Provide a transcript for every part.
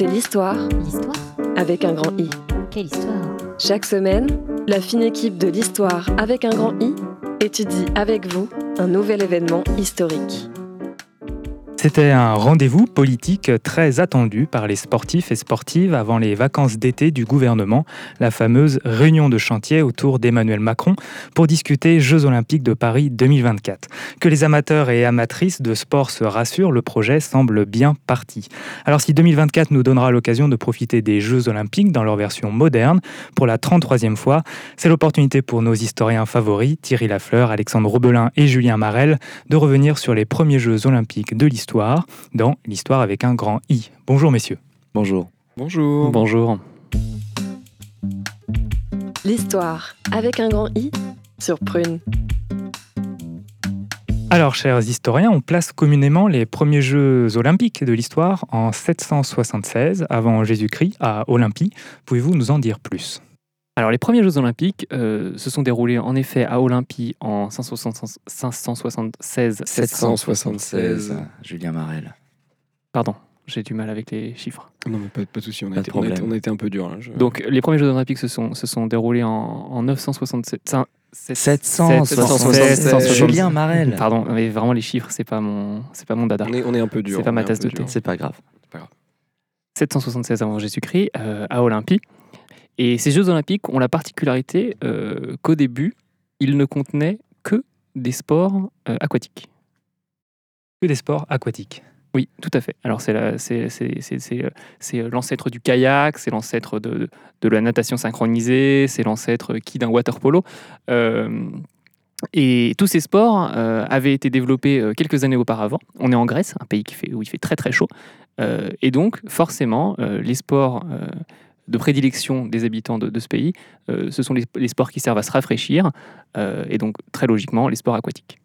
c'est l'histoire L'histoire avec un grand I. Quelle histoire Chaque semaine, la fine équipe de l'histoire avec un grand I étudie avec vous un nouvel événement historique. C'était un rendez-vous politique très attendu par les sportifs et sportives avant les vacances d'été du gouvernement, la fameuse réunion de chantier autour d'Emmanuel Macron pour discuter Jeux olympiques de Paris 2024. Que les amateurs et amatrices de sport se rassurent, le projet semble bien parti. Alors si 2024 nous donnera l'occasion de profiter des Jeux olympiques dans leur version moderne pour la 33e fois, c'est l'opportunité pour nos historiens favoris, Thierry Lafleur, Alexandre Robelin et Julien Marel, de revenir sur les premiers Jeux olympiques de l'histoire dans l'histoire avec un grand I. Bonjour messieurs. Bonjour. Bonjour. Bonjour. L'histoire avec un grand I sur Prune. Alors, chers historiens, on place communément les premiers Jeux olympiques de l'histoire en 776 avant Jésus-Christ à Olympie. Pouvez-vous nous en dire plus? Alors, les premiers Jeux Olympiques euh, se sont déroulés en effet à Olympie en 576. 776, Julien Marel. Pardon, j'ai du mal avec les chiffres. Non, mais pas, pas de souci, on, a Pas de été- on, a été- problème. on a été un peu dur. hein, je- Donc, les premiers Jeux Olympiques se sont, se sont déroulés en, en 967. Enfin, sept- 776, 776. Julien Marel. Pardon, mais vraiment les chiffres, c'est pas mon, c'est pas mon dada. on, est, on est un peu dur. C'est pas ma tasse de thé. C'est pas grave. 776 avant Jésus-Christ euh, à Olympie. Et ces Jeux Olympiques ont la particularité euh, qu'au début, ils ne contenaient que des sports euh, aquatiques. Que des sports aquatiques. Oui, tout à fait. Alors, c'est euh, l'ancêtre du kayak, c'est l'ancêtre de, de la natation synchronisée, c'est l'ancêtre qui d'un water polo. Euh, et tous ces sports euh, avaient été développés euh, quelques années auparavant. On est en Grèce, un pays qui fait, où il fait très très chaud. Euh, et donc, forcément, les sports de prédilection des habitants de, ce pays, euh, ce sont les, sports qui servent à se rafraîchir. euh, et donc, très logiquement, les sports aquatiques.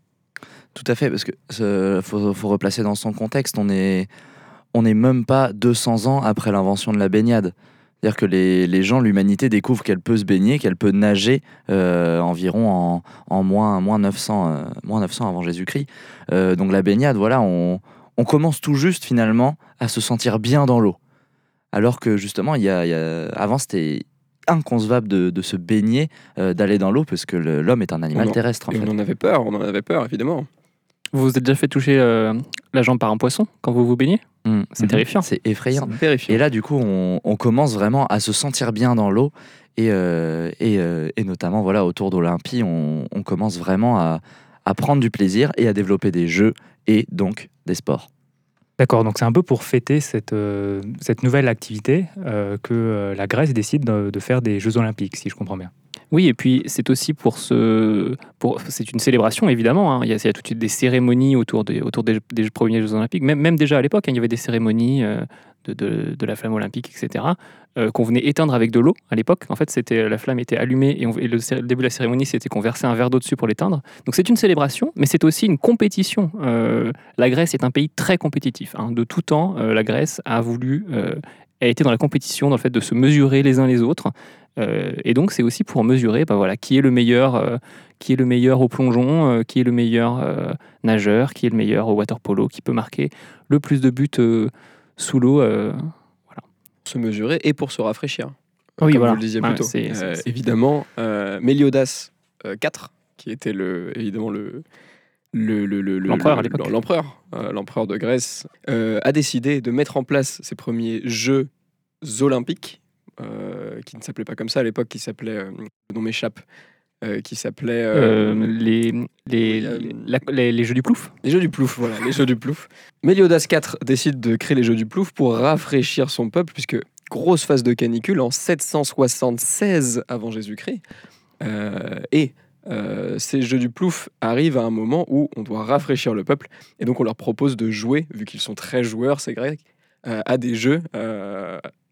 Tout à fait, parce que ce- faut, replacer dans son contexte. On est, on n'est même pas 200 ans après l'invention de la baignade. C'est-à-dire que les, les gens, l'humanité découvre qu'elle peut se baigner, qu'elle peut nager euh, environ en, en moins, moins, 900, euh, moins 900 avant Jésus-Christ. Donc la baignade, voilà, on, on commence tout juste finalement à se sentir bien dans l'eau. Alors que justement, il y a, il y a- avant, c'était inconcevable de, de se baigner, euh, d'aller dans l'eau, parce que le- l'homme est un animal On en- terrestre. En Et fait. on en avait peur, on en avait peur, évidemment. Vous vous êtes déjà fait toucher euh, la jambe par un poisson quand vous vous baignez? Mm. C'est Mhm. terrifiant. C'est effrayant. C'est terrifiant. Et là, du coup, on, on commence vraiment à se sentir bien dans l'eau. Et, euh, et, euh, et notamment, voilà, autour d'Olympie, on, on commence vraiment à, à prendre du plaisir et à développer des jeux et donc des sports. D'accord, donc c'est un peu pour fêter cette, euh, cette nouvelle activité euh, que euh, la Grèce décide de, faire des Jeux olympiques, si je comprends bien. Oui, et puis c'est aussi pour ce. Pour, c'est une célébration, évidemment. hein. Il, y a, tout de suite des cérémonies autour des, autour des, premiers Jeux Olympiques. Même, même déjà à l'époque, hein, il y avait des cérémonies de, la flamme olympique, etc., euh, qu'on venait éteindre avec de l'eau à l'époque. En fait, c'était, la flamme était allumée et, le, début de la cérémonie, c'était qu'on versait un verre d'eau dessus pour l'éteindre. Donc c'est une célébration, mais c'est aussi une compétition. Euh, la Grèce est un pays très compétitif. hein. De tout temps, euh, la Grèce a voulu. euh, a été dans la compétition, dans le fait de se mesurer les uns les autres. Euh, et donc, c'est aussi pour mesurer bah, voilà, qui est le meilleur, euh, qui est le meilleur au plongeon, euh, qui est le meilleur euh, nageur, qui est le meilleur au water polo, qui peut marquer le plus de buts euh, sous l'eau. euh. se mesurer et pour se rafraîchir. Oui, comme voilà. vous le disiez tôt. Euh, évidemment, euh, Méliodas euh, IV, qui était le, évidemment le le- le- le- le- L'empereur le- l'empereur, euh, l'empereur de Grèce, euh, a décidé de mettre en place ses premiers Jeux olympiques, euh, qui ne s'appelaient pas comme ça à l'époque, qui s'appelaient, euh, le nom m'échappe, euh, qui s'appelait Euh, euh, les, les, les- la- les- les jeux du plouf. les Jeux du Plouf, voilà, les Jeux du Plouf. Méliodas IV décide de créer les Jeux du Plouf pour rafraîchir son peuple, puisque grosse phase de canicule en 776 avant Jésus-Christ. Et ces Jeux du Plouf arrivent à un moment où on doit rafraîchir le peuple, et donc on leur propose de jouer, vu qu'ils sont très joueurs, ces Grecs, à des jeux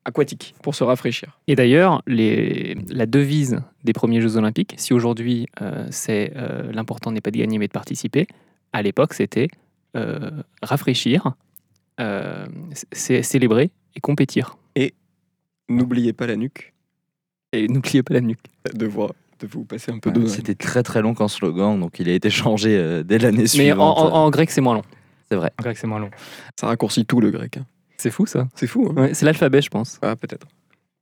aquatiques pour se rafraîchir. Et d'ailleurs, les- la devise des premiers Jeux Olympiques, si aujourd'hui euh, c'est euh, l'important n'est pas de gagner mais de participer, à l'époque c'était euh, rafraîchir, euh, célébrer et compétir. N'oubliez pas la nuque, Et n'oubliez pas la nuque. de vous, de vous passer un peu Ouais, C'était très très long comme slogan, donc il a été changé euh, dès l'année Mais en, suivante. en- en grec, c'est moins long. C'est vrai. En grec, c'est moins long. Ça raccourcit tout le grec. hein. C'est fou ça. C'est fou, hein Ouais, c'est l'alphabet, je pense. Ah, peut-être.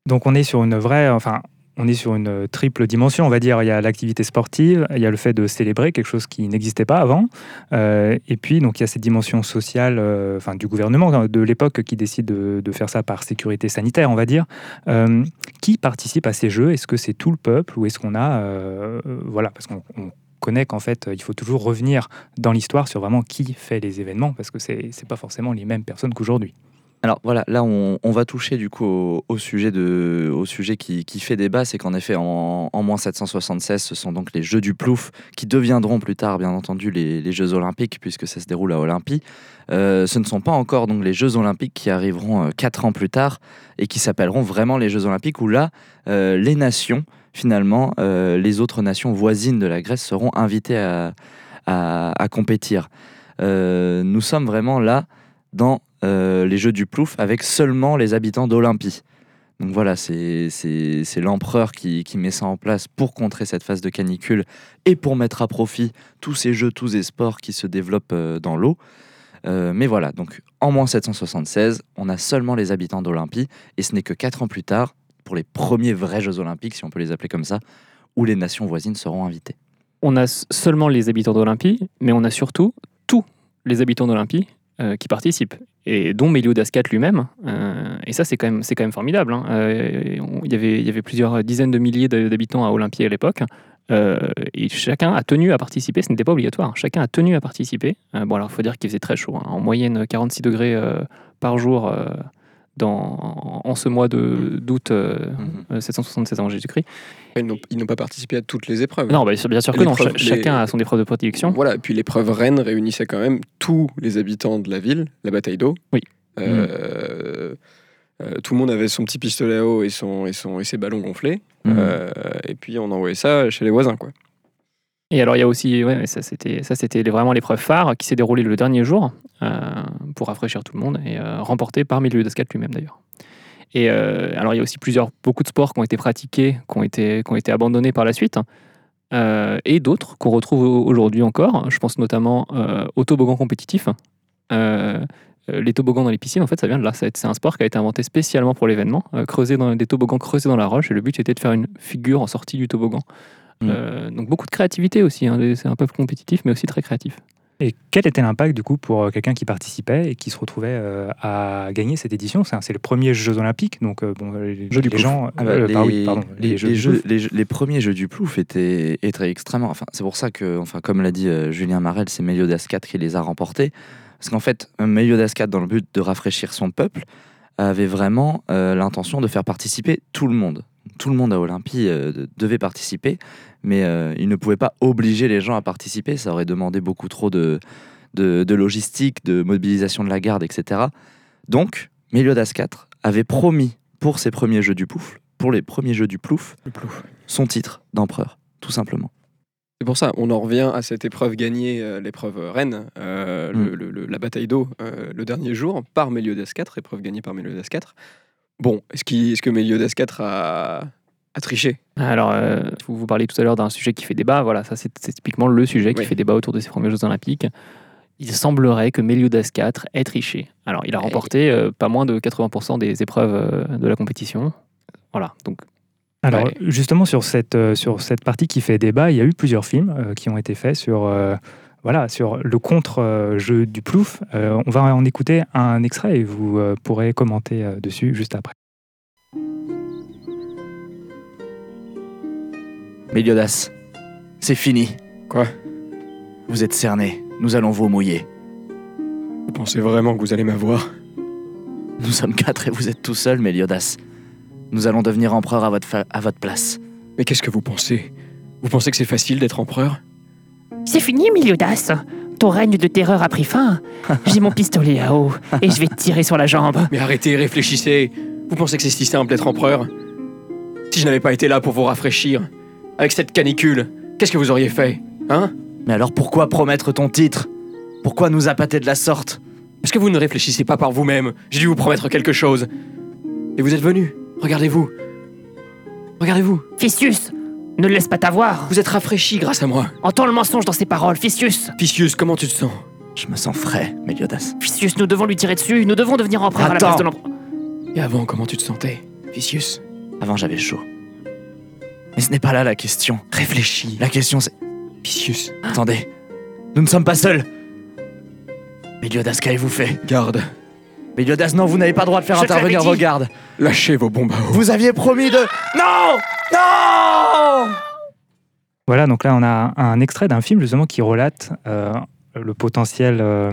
Donc on est sur une vraie, enfin, on est sur une triple dimension, on va dire. Il y a l'activité sportive, il y a le fait de célébrer quelque chose qui n'existait pas avant, euh, et puis donc il y a cette dimension sociale, euh, enfin du gouvernement de l'époque qui décide de, de faire ça par sécurité sanitaire, on va dire. Euh, qui participe à ces jeux? Est-ce que c'est tout le peuple ou est-ce qu'on a, euh, euh, voilà, parce qu'on on connaît qu'en fait il faut toujours revenir dans l'histoire sur vraiment qui fait les événements parce que c'est pas forcément les mêmes personnes qu'aujourd'hui. Alors voilà, là on, va toucher du coup au, sujet, de, au sujet qui, qui fait débat, c'est qu'en effet en, moins 776, ce sont donc les Jeux du Plouf qui deviendront plus tard bien entendu les, Jeux Olympiques puisque ça se déroule à Olympie. Euh, ce ne sont pas encore donc les Jeux Olympiques qui arriveront euh, quatre ans plus tard et qui s'appelleront vraiment les Jeux Olympiques où là euh, les nations finalement, euh, les autres nations voisines de la Grèce seront invitées à, à, compétir. Nous sommes vraiment là dans euh, les Jeux du Plouf avec seulement les habitants d'Olympie. Donc voilà, c'est l'empereur qui, met ça en place pour contrer cette phase de canicule et pour mettre à profit tous ces jeux, tous ces sports qui se développent euh, dans l'eau. Euh, mais voilà, donc en moins 776, on a seulement les habitants d'Olympie et ce n'est que 4 ans plus tard, pour les premiers vrais Jeux Olympiques, si on peut les appeler comme ça, où les nations voisines seront invitées. On a seulement les habitants d'Olympie, mais on a surtout tous les habitants d'Olympie euh, qui participent, et dont Méliodascat lui-même. Euh, et ça, c'est quand même, quand même formidable. hein. Euh, y avait, il y avait plusieurs dizaines de milliers d'habitants à Olympie à l'époque. et chacun a tenu à participer, ce n'était pas obligatoire, chacun a tenu à participer. Bon, alors il faut dire qu'il faisait très chaud, hein. en moyenne 46 degrés par jour dans, en ce mois de- d'août Mhm. euh, 776 avant Jésus-Christ. Ils n'ont pas participé à toutes les épreuves. Non, bah, bien sûr que non, chacun les- a son épreuve de prédilection. Voilà, et puis l'épreuve reine réunissait quand même tous les habitants de la ville, la bataille d'eau. Oui. Euh, euh, tout le monde avait son petit pistolet à eau et, son, et, son, et ses ballons gonflés. Mhm. Euh, et puis on envoyait ça chez les voisins. Quoi. Et alors il y a aussi, ça c'était, vraiment l'épreuve phare qui s'est déroulée le dernier jour euh, pour rafraîchir tout le monde et euh, remportée par Méliodascat lui-même d'ailleurs. Et euh, alors il y a aussi plusieurs, beaucoup de sports qui ont été pratiqués, qui ont été, abandonnés par la suite, euh, et d'autres qu'on retrouve au- aujourd'hui encore. Je pense notamment au toboggan compétitif. Les toboggans dans les piscines, en fait, ça vient de là. C'est un sport qui a été inventé spécialement pour l'événement, creusé des toboggans creusés dans la roche. Et le but était de faire une figure en sortie du toboggan. Mm. Euh, donc beaucoup de créativité aussi. hein. C'est un peu compétitif, mais aussi très créatif. Et quel était l'impact du coup pour euh, quelqu'un qui participait et qui se retrouvait euh, à gagner cette édition? C'est c'est le premier Jeux Olympiques, donc euh, bon, les, Jeux du les Plouf. gens, Ah bah, euh, les, par- oui, pardon, les- Jeux les du jeux- Plouf. les jeux- les premiers jeux du Plouf étaient, étaient extrêmement. Enfin, c'est pour ça que, enfin, comme l'a dit euh, Julien Marel, c'est Méliodas 4 qui les a remportés. Parce qu'en fait, Méliodas 4, dans le but de rafraîchir son peuple, avait vraiment euh, l'intention de faire participer tout le monde. Tout le monde à Olympie euh, de- devait participer, mais euh, il ne pouvait pas obliger les gens à participer. Ça aurait demandé beaucoup trop de, de, de logistique, de mobilisation de la garde, etc. Donc, Méliodas 4 avait promis pour ses premiers jeux du Plouf, pour les premiers jeux du Plouf, son titre d'empereur, tout simplement. C'est pour ça, on en revient à cette épreuve gagnée, euh, l'épreuve reine, euh, Mm. le- le- la bataille d'eau, euh, le dernier jour, par Méliodas IV, épreuve gagnée par Méliodas IV. Bon, est-ce que Méliodas IV a, a triché? Alors, euh, vous, vous parliez tout à l'heure d'un sujet qui fait débat. Voilà, ça c'est typiquement le sujet qui Oui. fait débat autour de ces premiers Jeux Olympiques. Il semblerait que Mélioudas IV ait triché. Alors, il a remporté euh, pas moins de 80% des épreuves euh, de la compétition. Voilà, donc Alors Ouais. justement sur cette, euh, sur cette partie qui fait débat, il y a eu plusieurs films euh, qui ont été faits sur, euh, voilà, sur le contre-jeu du plouf. Euh, on va en écouter un extrait et vous euh, pourrez commenter euh, dessus juste après. Méliodas, c'est fini. Quoi? Vous êtes cerné, nous allons vous mouiller. Vous pensez vraiment que vous allez m'avoir? Nous sommes quatre et vous êtes tout seul, Méliodas. Nous allons devenir empereur à votre, à votre place. Mais qu'est-ce que vous pensez? Vous pensez que c'est facile d'être empereur? C'est fini, Miliodas. Ton règne de terreur a pris fin. J'ai mon pistolet à eau et je vais te tirer sur la jambe. Mais arrêtez, réfléchissez Vous pensez que c'est si simple d'être empereur Si je n'avais pas été là pour vous rafraîchir, avec cette canicule, qu'est-ce que vous auriez fait Hein? Mais alors pourquoi promettre ton titre? Pourquoi nous appâter de la sorte? Est-ce que vous ne réfléchissez pas par vous-même? J'ai dû vous promettre quelque chose. Et vous êtes venu. Regardez-vous. Regardez-vous. Ficius, ne le laisse pas t'avoir. Vous êtes rafraîchi grâce à moi. Entends le mensonge dans ses paroles, Ficius. Ficius, comment tu te sens? Je me sens frais, Méliodas. Vicius, nous devons lui tirer dessus, nous devons devenir empereur à la place Attends. de l'empereur. Et avant, comment tu te sentais, Vicius Avant, j'avais chaud. Mais ce n'est pas là la question. Réfléchis. La question, c'est. Vicius, Attendez, nous ne sommes pas seuls. Méliodas, qu'avez-vous fait? Garde. Méliodas, non, vous n'avez pas le droit de faire Je te l'avais intervenir vos dit. gardes. Lâchez vos bombes à eau. Vous aviez promis de. Non Non Voilà, donc là on a un extrait d'un film justement qui relate euh, le potentiel, euh,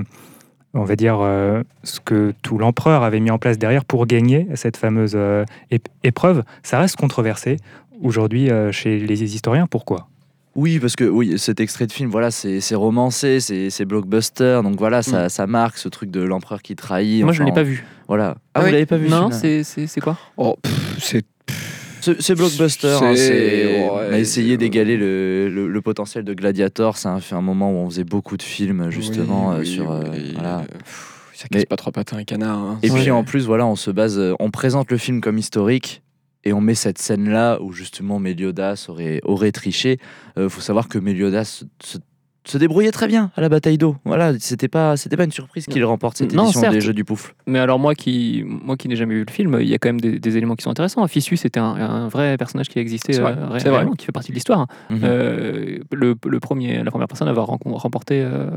on va dire, euh, ce que tout l'empereur avait mis en place derrière pour gagner cette fameuse euh, ép- épreuve. Ça reste controversé aujourd'hui euh, chez les historiens. Pourquoi? Oui, parce que oui, cet extrait de film, voilà, c'est c'est romancé, c'est c'est blockbuster, donc voilà, ça, ça marque ce truc de l'empereur qui trahit. Moi, je ne l'ai pas vu. Voilà. Ah, Ah vous oui l'avez pas vu Non, c'est c'est- c'est quoi Oh, c'est. C'est blockbuster. hein, C'est- c'est- on a ouais, essayé d'égaler le, le- le potentiel de Gladiator. C'est un, fait un moment où on faisait beaucoup de films justement Oui, euh, oui, sur. euh, oui, voilà. euh, pff, Ça casse Mais- pas trois patins hein. Et Ouais. puis en plus, voilà, on se base, euh, on présente le film comme historique et on met cette scène-là où justement Méliodas aurait, aurait triché. Il faut savoir que Méliodas se, se- se débrouillait très bien à la bataille d'eau. Voilà, c'était pas, c'était pas une surprise qu'il remporte cette Non, édition certes. des Jeux du Poufle. Mais alors moi qui, moi qui n'ai jamais vu le film, il y a quand même des, des éléments qui sont intéressants. Ficius était un, un vrai personnage qui existait C'est vrai, euh, réellement, qui fait partie de l'histoire. Mhm. Euh, le, le premier, la première personne à avoir remporté euh,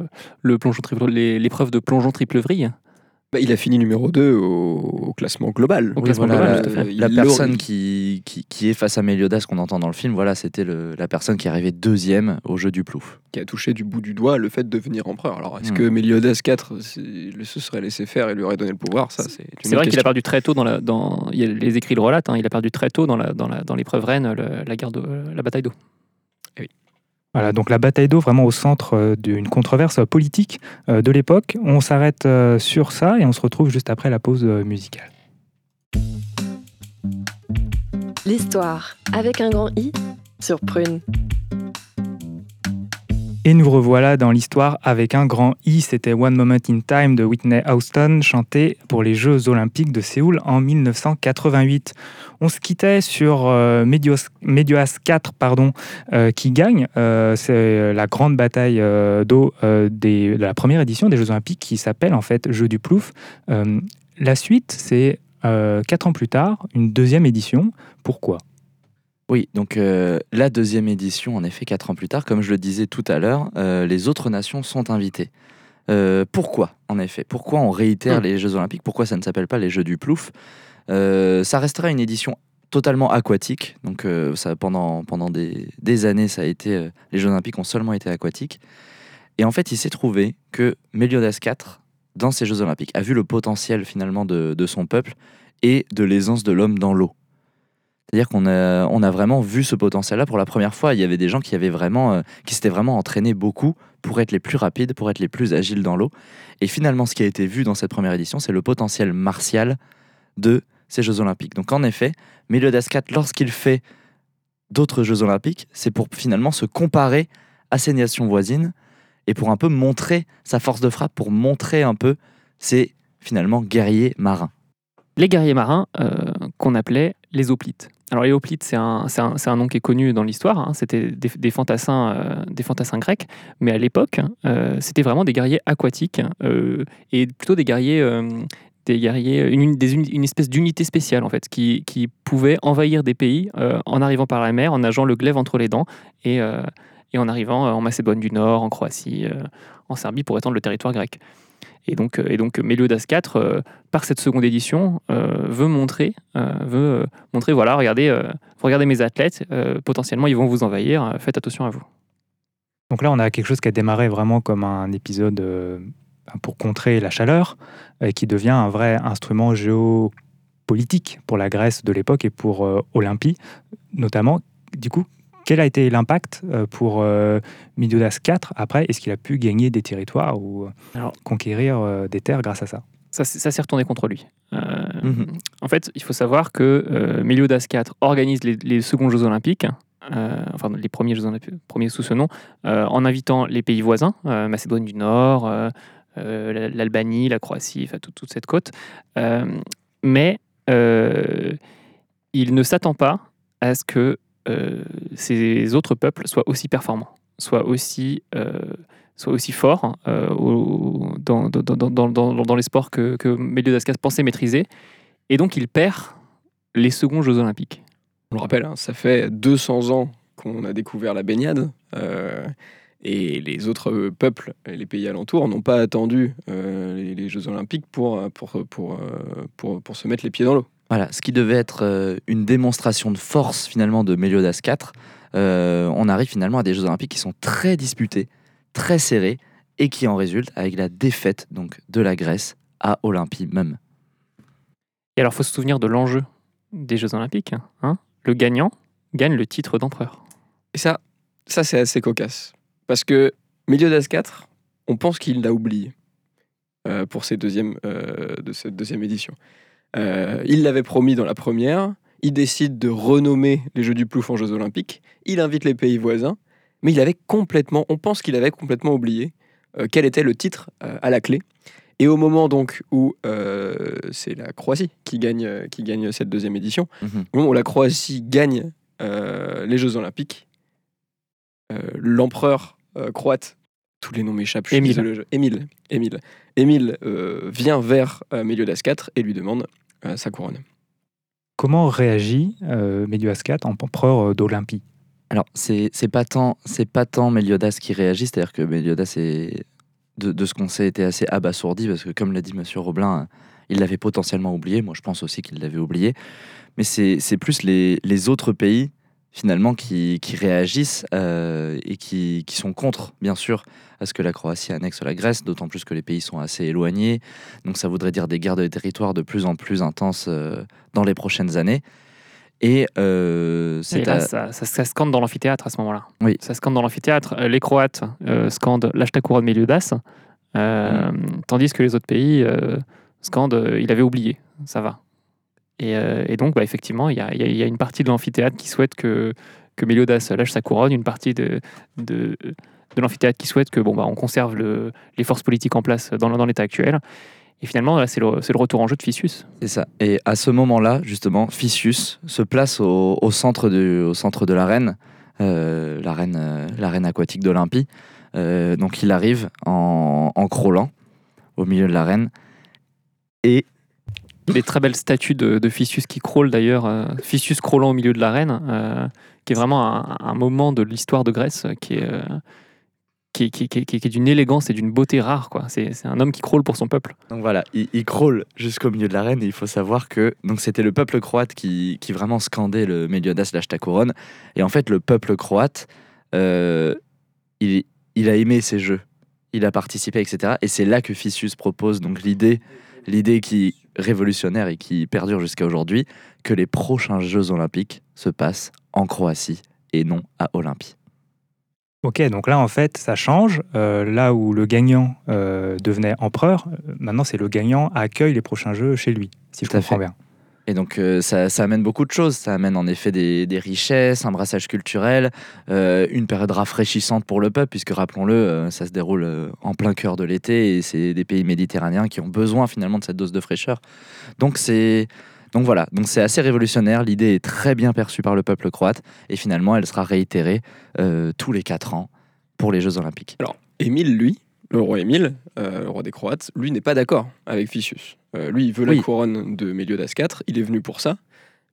le plongeon triple, les- l'épreuve de plongeon triple vrille. Bah, il a fini numéro 2 au, au classement global. Au Oui, classement voilà, global, la, tout à fait. Il la l'aurait- personne qui, qui, qui est face à Méliodas qu'on entend dans le film, voilà, c'était la personne qui arrivait deuxième au jeu du plouf. qui a touché du bout du doigt le fait de devenir empereur. Alors, est-ce Hmm. que Méliodas IV c'est- le- se serait laissé faire et lui aurait donné le pouvoir? Ça, c'est vrai qu'il a perdu très tôt dans la, dans, il y a les écrits le relatent, hein, il a perdu très tôt dans la, dans la, dans l'épreuve reine, le- la guerre de, la bataille d'eau. Voilà, donc la bataille d'eau vraiment au centre euh, d'une controverse politique euh, de l'époque. On s'arrête euh, sur ça et on se retrouve juste après la pause musicale. L'histoire avec un grand I sur Prune. Et nous revoilà dans l'histoire avec un grand I. C'était One Moment in Time de Whitney Houston, chanté pour les Jeux Olympiques de Séoul en 1988. On se quittait sur euh, Medios- Medioas 4 pardon, euh, qui gagne. Euh, C'est la grande bataille euh, d'eau de la première édition des Jeux Olympiques qui s'appelle en fait Jeux du Plouf. La suite, c'est euh, quatre ans plus tard, une deuxième édition. Pourquoi? Oui, donc euh, la deuxième édition, en effet, quatre ans plus tard, comme je le disais tout à l'heure, euh, les autres nations sont invitées. Euh, pourquoi, en effet? Pourquoi on réitère Hmm. les Jeux Olympiques? Pourquoi ça ne s'appelle pas les Jeux du Plouf? Ça restera une édition totalement aquatique. Donc, ça, pendant, pendant des, des années, ça a été, les Jeux Olympiques ont seulement été aquatiques. Et en fait, il s'est trouvé que Méliodas IV, dans ces Jeux Olympiques, a vu le potentiel finalement de, de son peuple et de l'aisance de l'homme dans l'eau. C'est-à-dire qu'on a, vraiment vu ce potentiel-là pour la première fois. Il y avait des gens qui avaient vraiment, euh, qui s'étaient vraiment entraînés beaucoup pour être les plus rapides, pour être les plus agiles dans l'eau. Et finalement, ce qui a été vu dans cette première édition, c'est le potentiel martial de ces Jeux Olympiques. Donc en effet, Méliodas IV, lorsqu'il fait d'autres Jeux Olympiques, c'est pour finalement se comparer à ces nations voisines et pour un peu montrer sa force de frappe, pour montrer un peu ses finalement guerriers marins. Les guerriers marins euh, qu'on appelait les hoplites. Alors les hoplites, c'est un, un, un nom qui est connu dans l'histoire, hein, c'était des, fantassins, euh, des fantassins grecs, mais à l'époque, euh, c'était vraiment des guerriers aquatiques, et plutôt des guerriers, des guerriers une, une- espèce d'unité spéciale en fait, qui, qui pouvait envahir des pays en arrivant par la mer, en nageant le glaive entre les dents, et, et en arrivant en Macédoine du Nord, en Croatie, en Serbie, pour étendre le territoire grec. Et donc, euh, et donc Méliodas IV, euh, par cette seconde édition, euh, veut montrer, euh, veut euh, montrer, voilà, regardez, euh, regardez mes athlètes, euh, potentiellement ils vont vous envahir, euh, faites attention à vous. Donc là, on a quelque chose qui a démarré vraiment comme un épisode euh, pour contrer la chaleur et qui devient un vrai instrument géopolitique pour la Grèce de l'époque et pour euh, Olympie notamment. Du coup, quel a été l'impact euh, pour euh, Méliodas IV après? Est-ce qu'il a pu gagner des territoires ou euh, Alors- conquérir des terres grâce à ça? Ça, s'est retourné contre lui. Euh, Mhm. En fait, il faut savoir que euh, Méliodas IV organise les, les seconds Jeux Olympiques, euh, enfin les premiers Jeux Olympiques, premiers sous ce nom, en invitant les pays voisins, Macédoine du Nord, la- l'Albanie, la Croatie, enfin toute, toute cette côte. Mais il ne s'attend pas à ce que euh, ces autres peuples soient aussi performants, soient aussi euh, soit aussi fort euh, dans, les sports que, que pensait maîtriser. Et donc, il perd les seconds Jeux Olympiques. On le rappelle, hein, ça fait 200 ans qu'on a découvert la baignade. et les autres peuples les pays alentours n'ont pas attendu les, Jeux Olympiques pour se mettre les pieds dans l'eau. Voilà, ce qui devait être euh, une démonstration de force finalement de Méliodas IV, euh, on arrive finalement à des Jeux Olympiques qui sont très disputés, très serrés, et qui en résultent avec la défaite donc de la Grèce à Olympie même. Et alors, il faut se souvenir de l'enjeu des Jeux Olympiques. hein. le gagnant gagne le titre d'empereur. Et ça, ça c'est assez cocasse. Parce que Meliodas IV, on pense qu'il l'a oublié euh, pour ces deuxièmes, euh, de cette deuxième édition. Euh, il l'avait promis dans la première. Il décide de renommer les Jeux du Plouf en Jeux Olympiques. Il invite les pays voisins. Mais il avait complètement, on pense qu'il avait complètement oublié euh, quel était le titre euh, à la clé. Et au moment donc où c'est la Croatie qui gagne, qui gagne cette deuxième édition, Mhm. au moment où la Croatie gagne les Jeux Olympiques, l'empereur croate, tous les noms m'échappent, Émile. Émile, Émile, Émile euh, vient vers euh, Méliodas IV et lui demande sa couronne. Comment réagit euh, Méliodas IV, empereur euh, d'Olympie? Alors, c'est c'est pas tant, c'est pas tant Méliodas qui réagit, c'est-à-dire que Méliodas est, de, de ce qu'on sait, était assez abasourdi parce que, comme l'a dit Monsieur Roblin, il l'avait potentiellement oublié. Moi, je pense aussi qu'il l'avait oublié. Mais c'est c'est plus les, les autres pays finalement qui, qui réagissent euh, et qui, qui sont contre, bien sûr, à ce que la Croatie annexe la Grèce, d'autant plus que les pays sont assez éloignés. Donc, ça voudrait dire des guerres de territoire de plus en plus intenses euh, dans les prochaines années. Et euh, Et c'est là, à- ça, ça- ça scande dans l'amphithéâtre à ce moment-là. Oui. Ça scande dans l'amphithéâtre. Les Croates scandent lâche ta couronne Méliodas, euh, tandis que les autres pays scandent il avait oublié, ça va. Et, euh, et donc, bah, effectivement, il y a, une partie de l'amphithéâtre qui souhaite que, que Méliodas lâche sa couronne, une partie de, de, de l'amphithéâtre qui souhaite que bon, bah, on conserve le- les forces politiques en place dans, l'état actuel. Et finalement, c'est le, retour en jeu de Ficius. C'est ça. Et à ce moment-là, justement, Ficius se place au, centre, du, au centre de l'arène, euh, l'arène, l'arène aquatique d'Olympie. Euh, donc il arrive en, en crawlant au milieu de l'arène. Et des très belles statues de, de qui crawlent d'ailleurs, euh, Ficius au milieu de l'arène, euh, qui est vraiment un, moment de l'histoire de Grèce qui est, euh, qui, qui est- d'une élégance et d'une beauté rare. quoi. C'est un homme qui crawl pour son peuple. donc voilà, il, il crawl jusqu'au milieu de l'arène. Et il faut savoir que donc c'était le peuple croate qui, qui vraiment scandait le Meliodas lâche ta couronne. Et en fait, le peuple croate, euh, il, il a aimé ces jeux. Il a participé, etc. Et c'est là que Ficius propose donc l'idée, l'idée qui révolutionnaire et qui perdure jusqu'à aujourd'hui, que les prochains Jeux Olympiques se passent en Croatie et non à Olympie. Ok, donc là en fait ça change. Euh, là où le gagnant euh, devenait empereur, euh, maintenant c'est le gagnant accueille les prochains jeux chez lui, si je Tout à comprends fait. bien. Et donc euh, ça, amène beaucoup de choses. Ça amène en effet des, richesses, un brassage culturel, euh, une période rafraîchissante pour le peuple, puisque rappelons-le, euh, ça se déroule en plein cœur de l'été et c'est des pays méditerranéens qui ont besoin finalement de cette dose de fraîcheur. Donc c'est donc voilà, donc c'est assez révolutionnaire. L'idée est très bien perçue par le peuple croate et finalement elle sera réitérée tous les quatre ans pour les Jeux Olympiques. Émile, lui, le roi Émile, euh, le roi des Croates, lui n'est pas d'accord avec Ficius. Euh, lui, il veut Oui. la couronne de Méliodas IV, il est venu pour ça.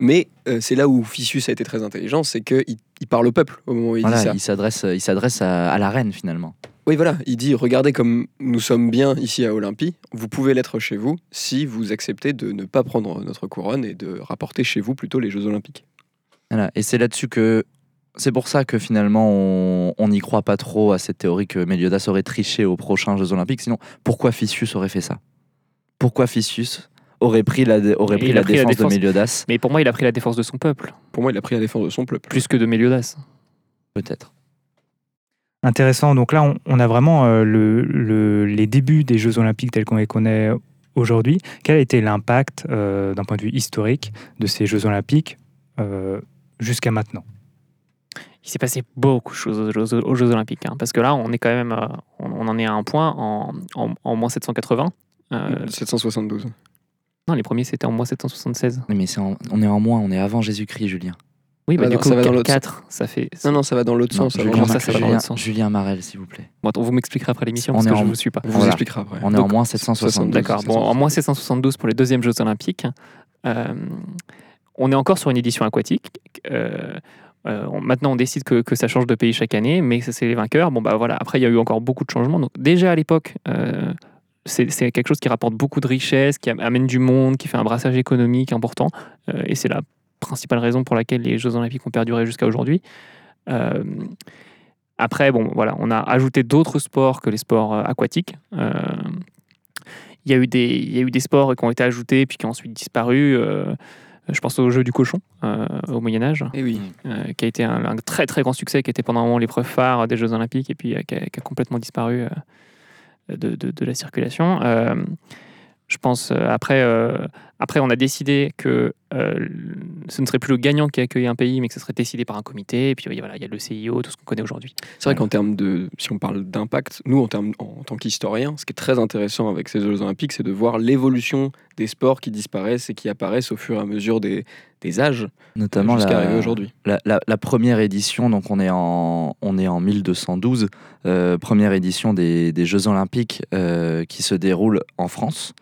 Mais euh, c'est là où Ficius a été très intelligent, c'est qu'il il parle au peuple au moment où il dit ça. Il s'adresse, il s'adresse à, à la reine finalement. Oui, voilà, il dit regardez comme nous sommes bien ici à Olympie, vous pouvez l'être chez vous si vous acceptez de ne pas prendre notre couronne et de rapporter chez vous plutôt les Jeux Olympiques. Voilà. Et c'est là-dessus que. C'est pour ça que finalement on n'y croit pas trop à cette théorie que Méliodas aurait triché aux prochains Jeux Olympiques. Sinon, pourquoi Ficius aurait fait ça? Pourquoi Ficius aurait pris la, aurait pris la défense, de Méliodas Mais pour moi, il a pris la défense de son peuple, Pour moi, il a pris la défense de son peuple. plus que de Méliodas. Peut-être. Intéressant, donc là on, on a vraiment euh, le- le- les débuts des Jeux Olympiques tels qu'on les connaît aujourd'hui. Quel a été l'impact euh, d'un point de vue historique de ces Jeux Olympiques euh, jusqu'à maintenant? Il s'est passé beaucoup de choses aux Jeux, aux Jeux Olympiques. hein, parce que là, on est quand même, euh, on, on en est à un point en, en, en moins 780. Euh, 772. non, les premiers, c'était en moins 776. Oui, mais c'est en- on est en moins, on est avant Jésus-Christ, Julien. Oui, mais va du coup, ça va dans l'autre 4, ça fait. Non, non, ça va dans l'autre sens. Julien, ça, ça va dans sens Julien Marel, s'il vous plaît. Bon, attends, vous m'expliquerez après l'émission On parce est que en- je ne vous suis pas. On vous Voilà. expliquera après. On est Donc, en moins 772. D'accord. Bon, en moins 772 pour les deuxièmes Jeux Olympiques. Euh, on est encore sur une édition aquatique. Euh, euh, maintenant, on décide que, ça change de pays chaque année, mais c'est les vainqueurs. Bon, bah voilà. Après, il y a eu encore beaucoup de changements. Donc, déjà à l'époque, euh, c'est quelque chose qui rapporte beaucoup de richesses, qui am- amène du monde, qui fait un brassage économique important. Euh, et c'est la principale raison pour laquelle les Jeux Olympiques ont perduré jusqu'à aujourd'hui. Après, bon, voilà, on a ajouté d'autres sports que les sports aquatiques. Il y, a eu des, il y a eu des sports qui ont été ajoutés puis qui ont ensuite disparu. Je pense au jeu du cochon euh, au Moyen Âge, Eh oui. euh, qui a été un, un très très grand succès, qui était pendant un moment l'épreuve phare des Jeux Olympiques et puis euh, qui, a, qui a complètement disparu de, de- de la circulation. Je pense après, après on a décidé que euh, ce ne serait plus le gagnant qui accueillait un pays, mais que ce serait décidé par un comité. Et puis voilà, il y a le CIO, tout ce qu'on connaît aujourd'hui. C'est vrai qu'en termes de, si on parle d'impact, nous en, termes, en, tant qu'historiens, ce qui est très intéressant avec ces Jeux Olympiques, c'est de voir l'évolution des sports qui disparaissent et qui apparaissent au fur et à mesure des, des âges Notamment jusqu'à arriver aujourd'hui. la, la- la première édition, donc on est en, on est en 1212, euh, première édition des, des Jeux Olympiques euh, qui se déroule en France.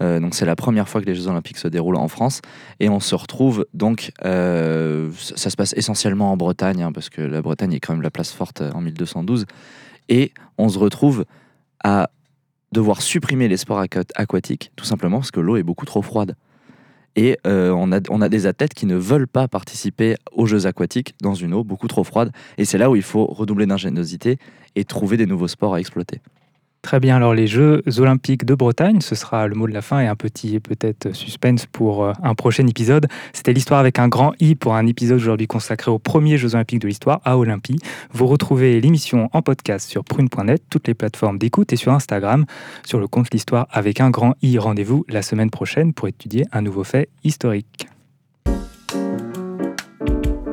Euh, donc c'est la première fois que les Jeux Olympiques se déroulent en France et on se retrouve donc euh, ça, se passe essentiellement en Bretagne hein, parce que la Bretagne est quand même la place forte euh, en 1212 et on se retrouve à devoir supprimer les sports aqua- aquatiques tout simplement parce que l'eau est beaucoup trop froide et on, a, on a des athlètes qui ne veulent pas participer aux Jeux aquatiques dans une eau beaucoup trop froide. Et c'est là où il faut redoubler d'ingéniosité et trouver des nouveaux sports à exploiter. Très bien, alors les Jeux olympiques de Bretagne, ce sera le mot de la fin et un petit peut-être suspense pour euh, un prochain épisode. C'était l'histoire avec un grand I pour un épisode aujourd'hui consacré aux premiers Jeux olympiques de l'histoire à Olympie. Vous retrouvez l'émission en podcast sur prune.net, toutes les plateformes d'écoute et sur Instagram sur le compte l'histoire avec un grand I. Rendez-vous la semaine prochaine pour étudier un nouveau fait historique.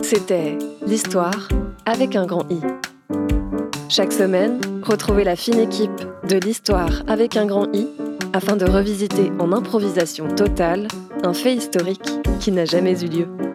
C'était l'histoire avec un grand I. Chaque semaine, retrouvez la fine équipe de l'histoire avec un grand I afin de revisiter en improvisation totale un fait historique qui n'a jamais eu lieu.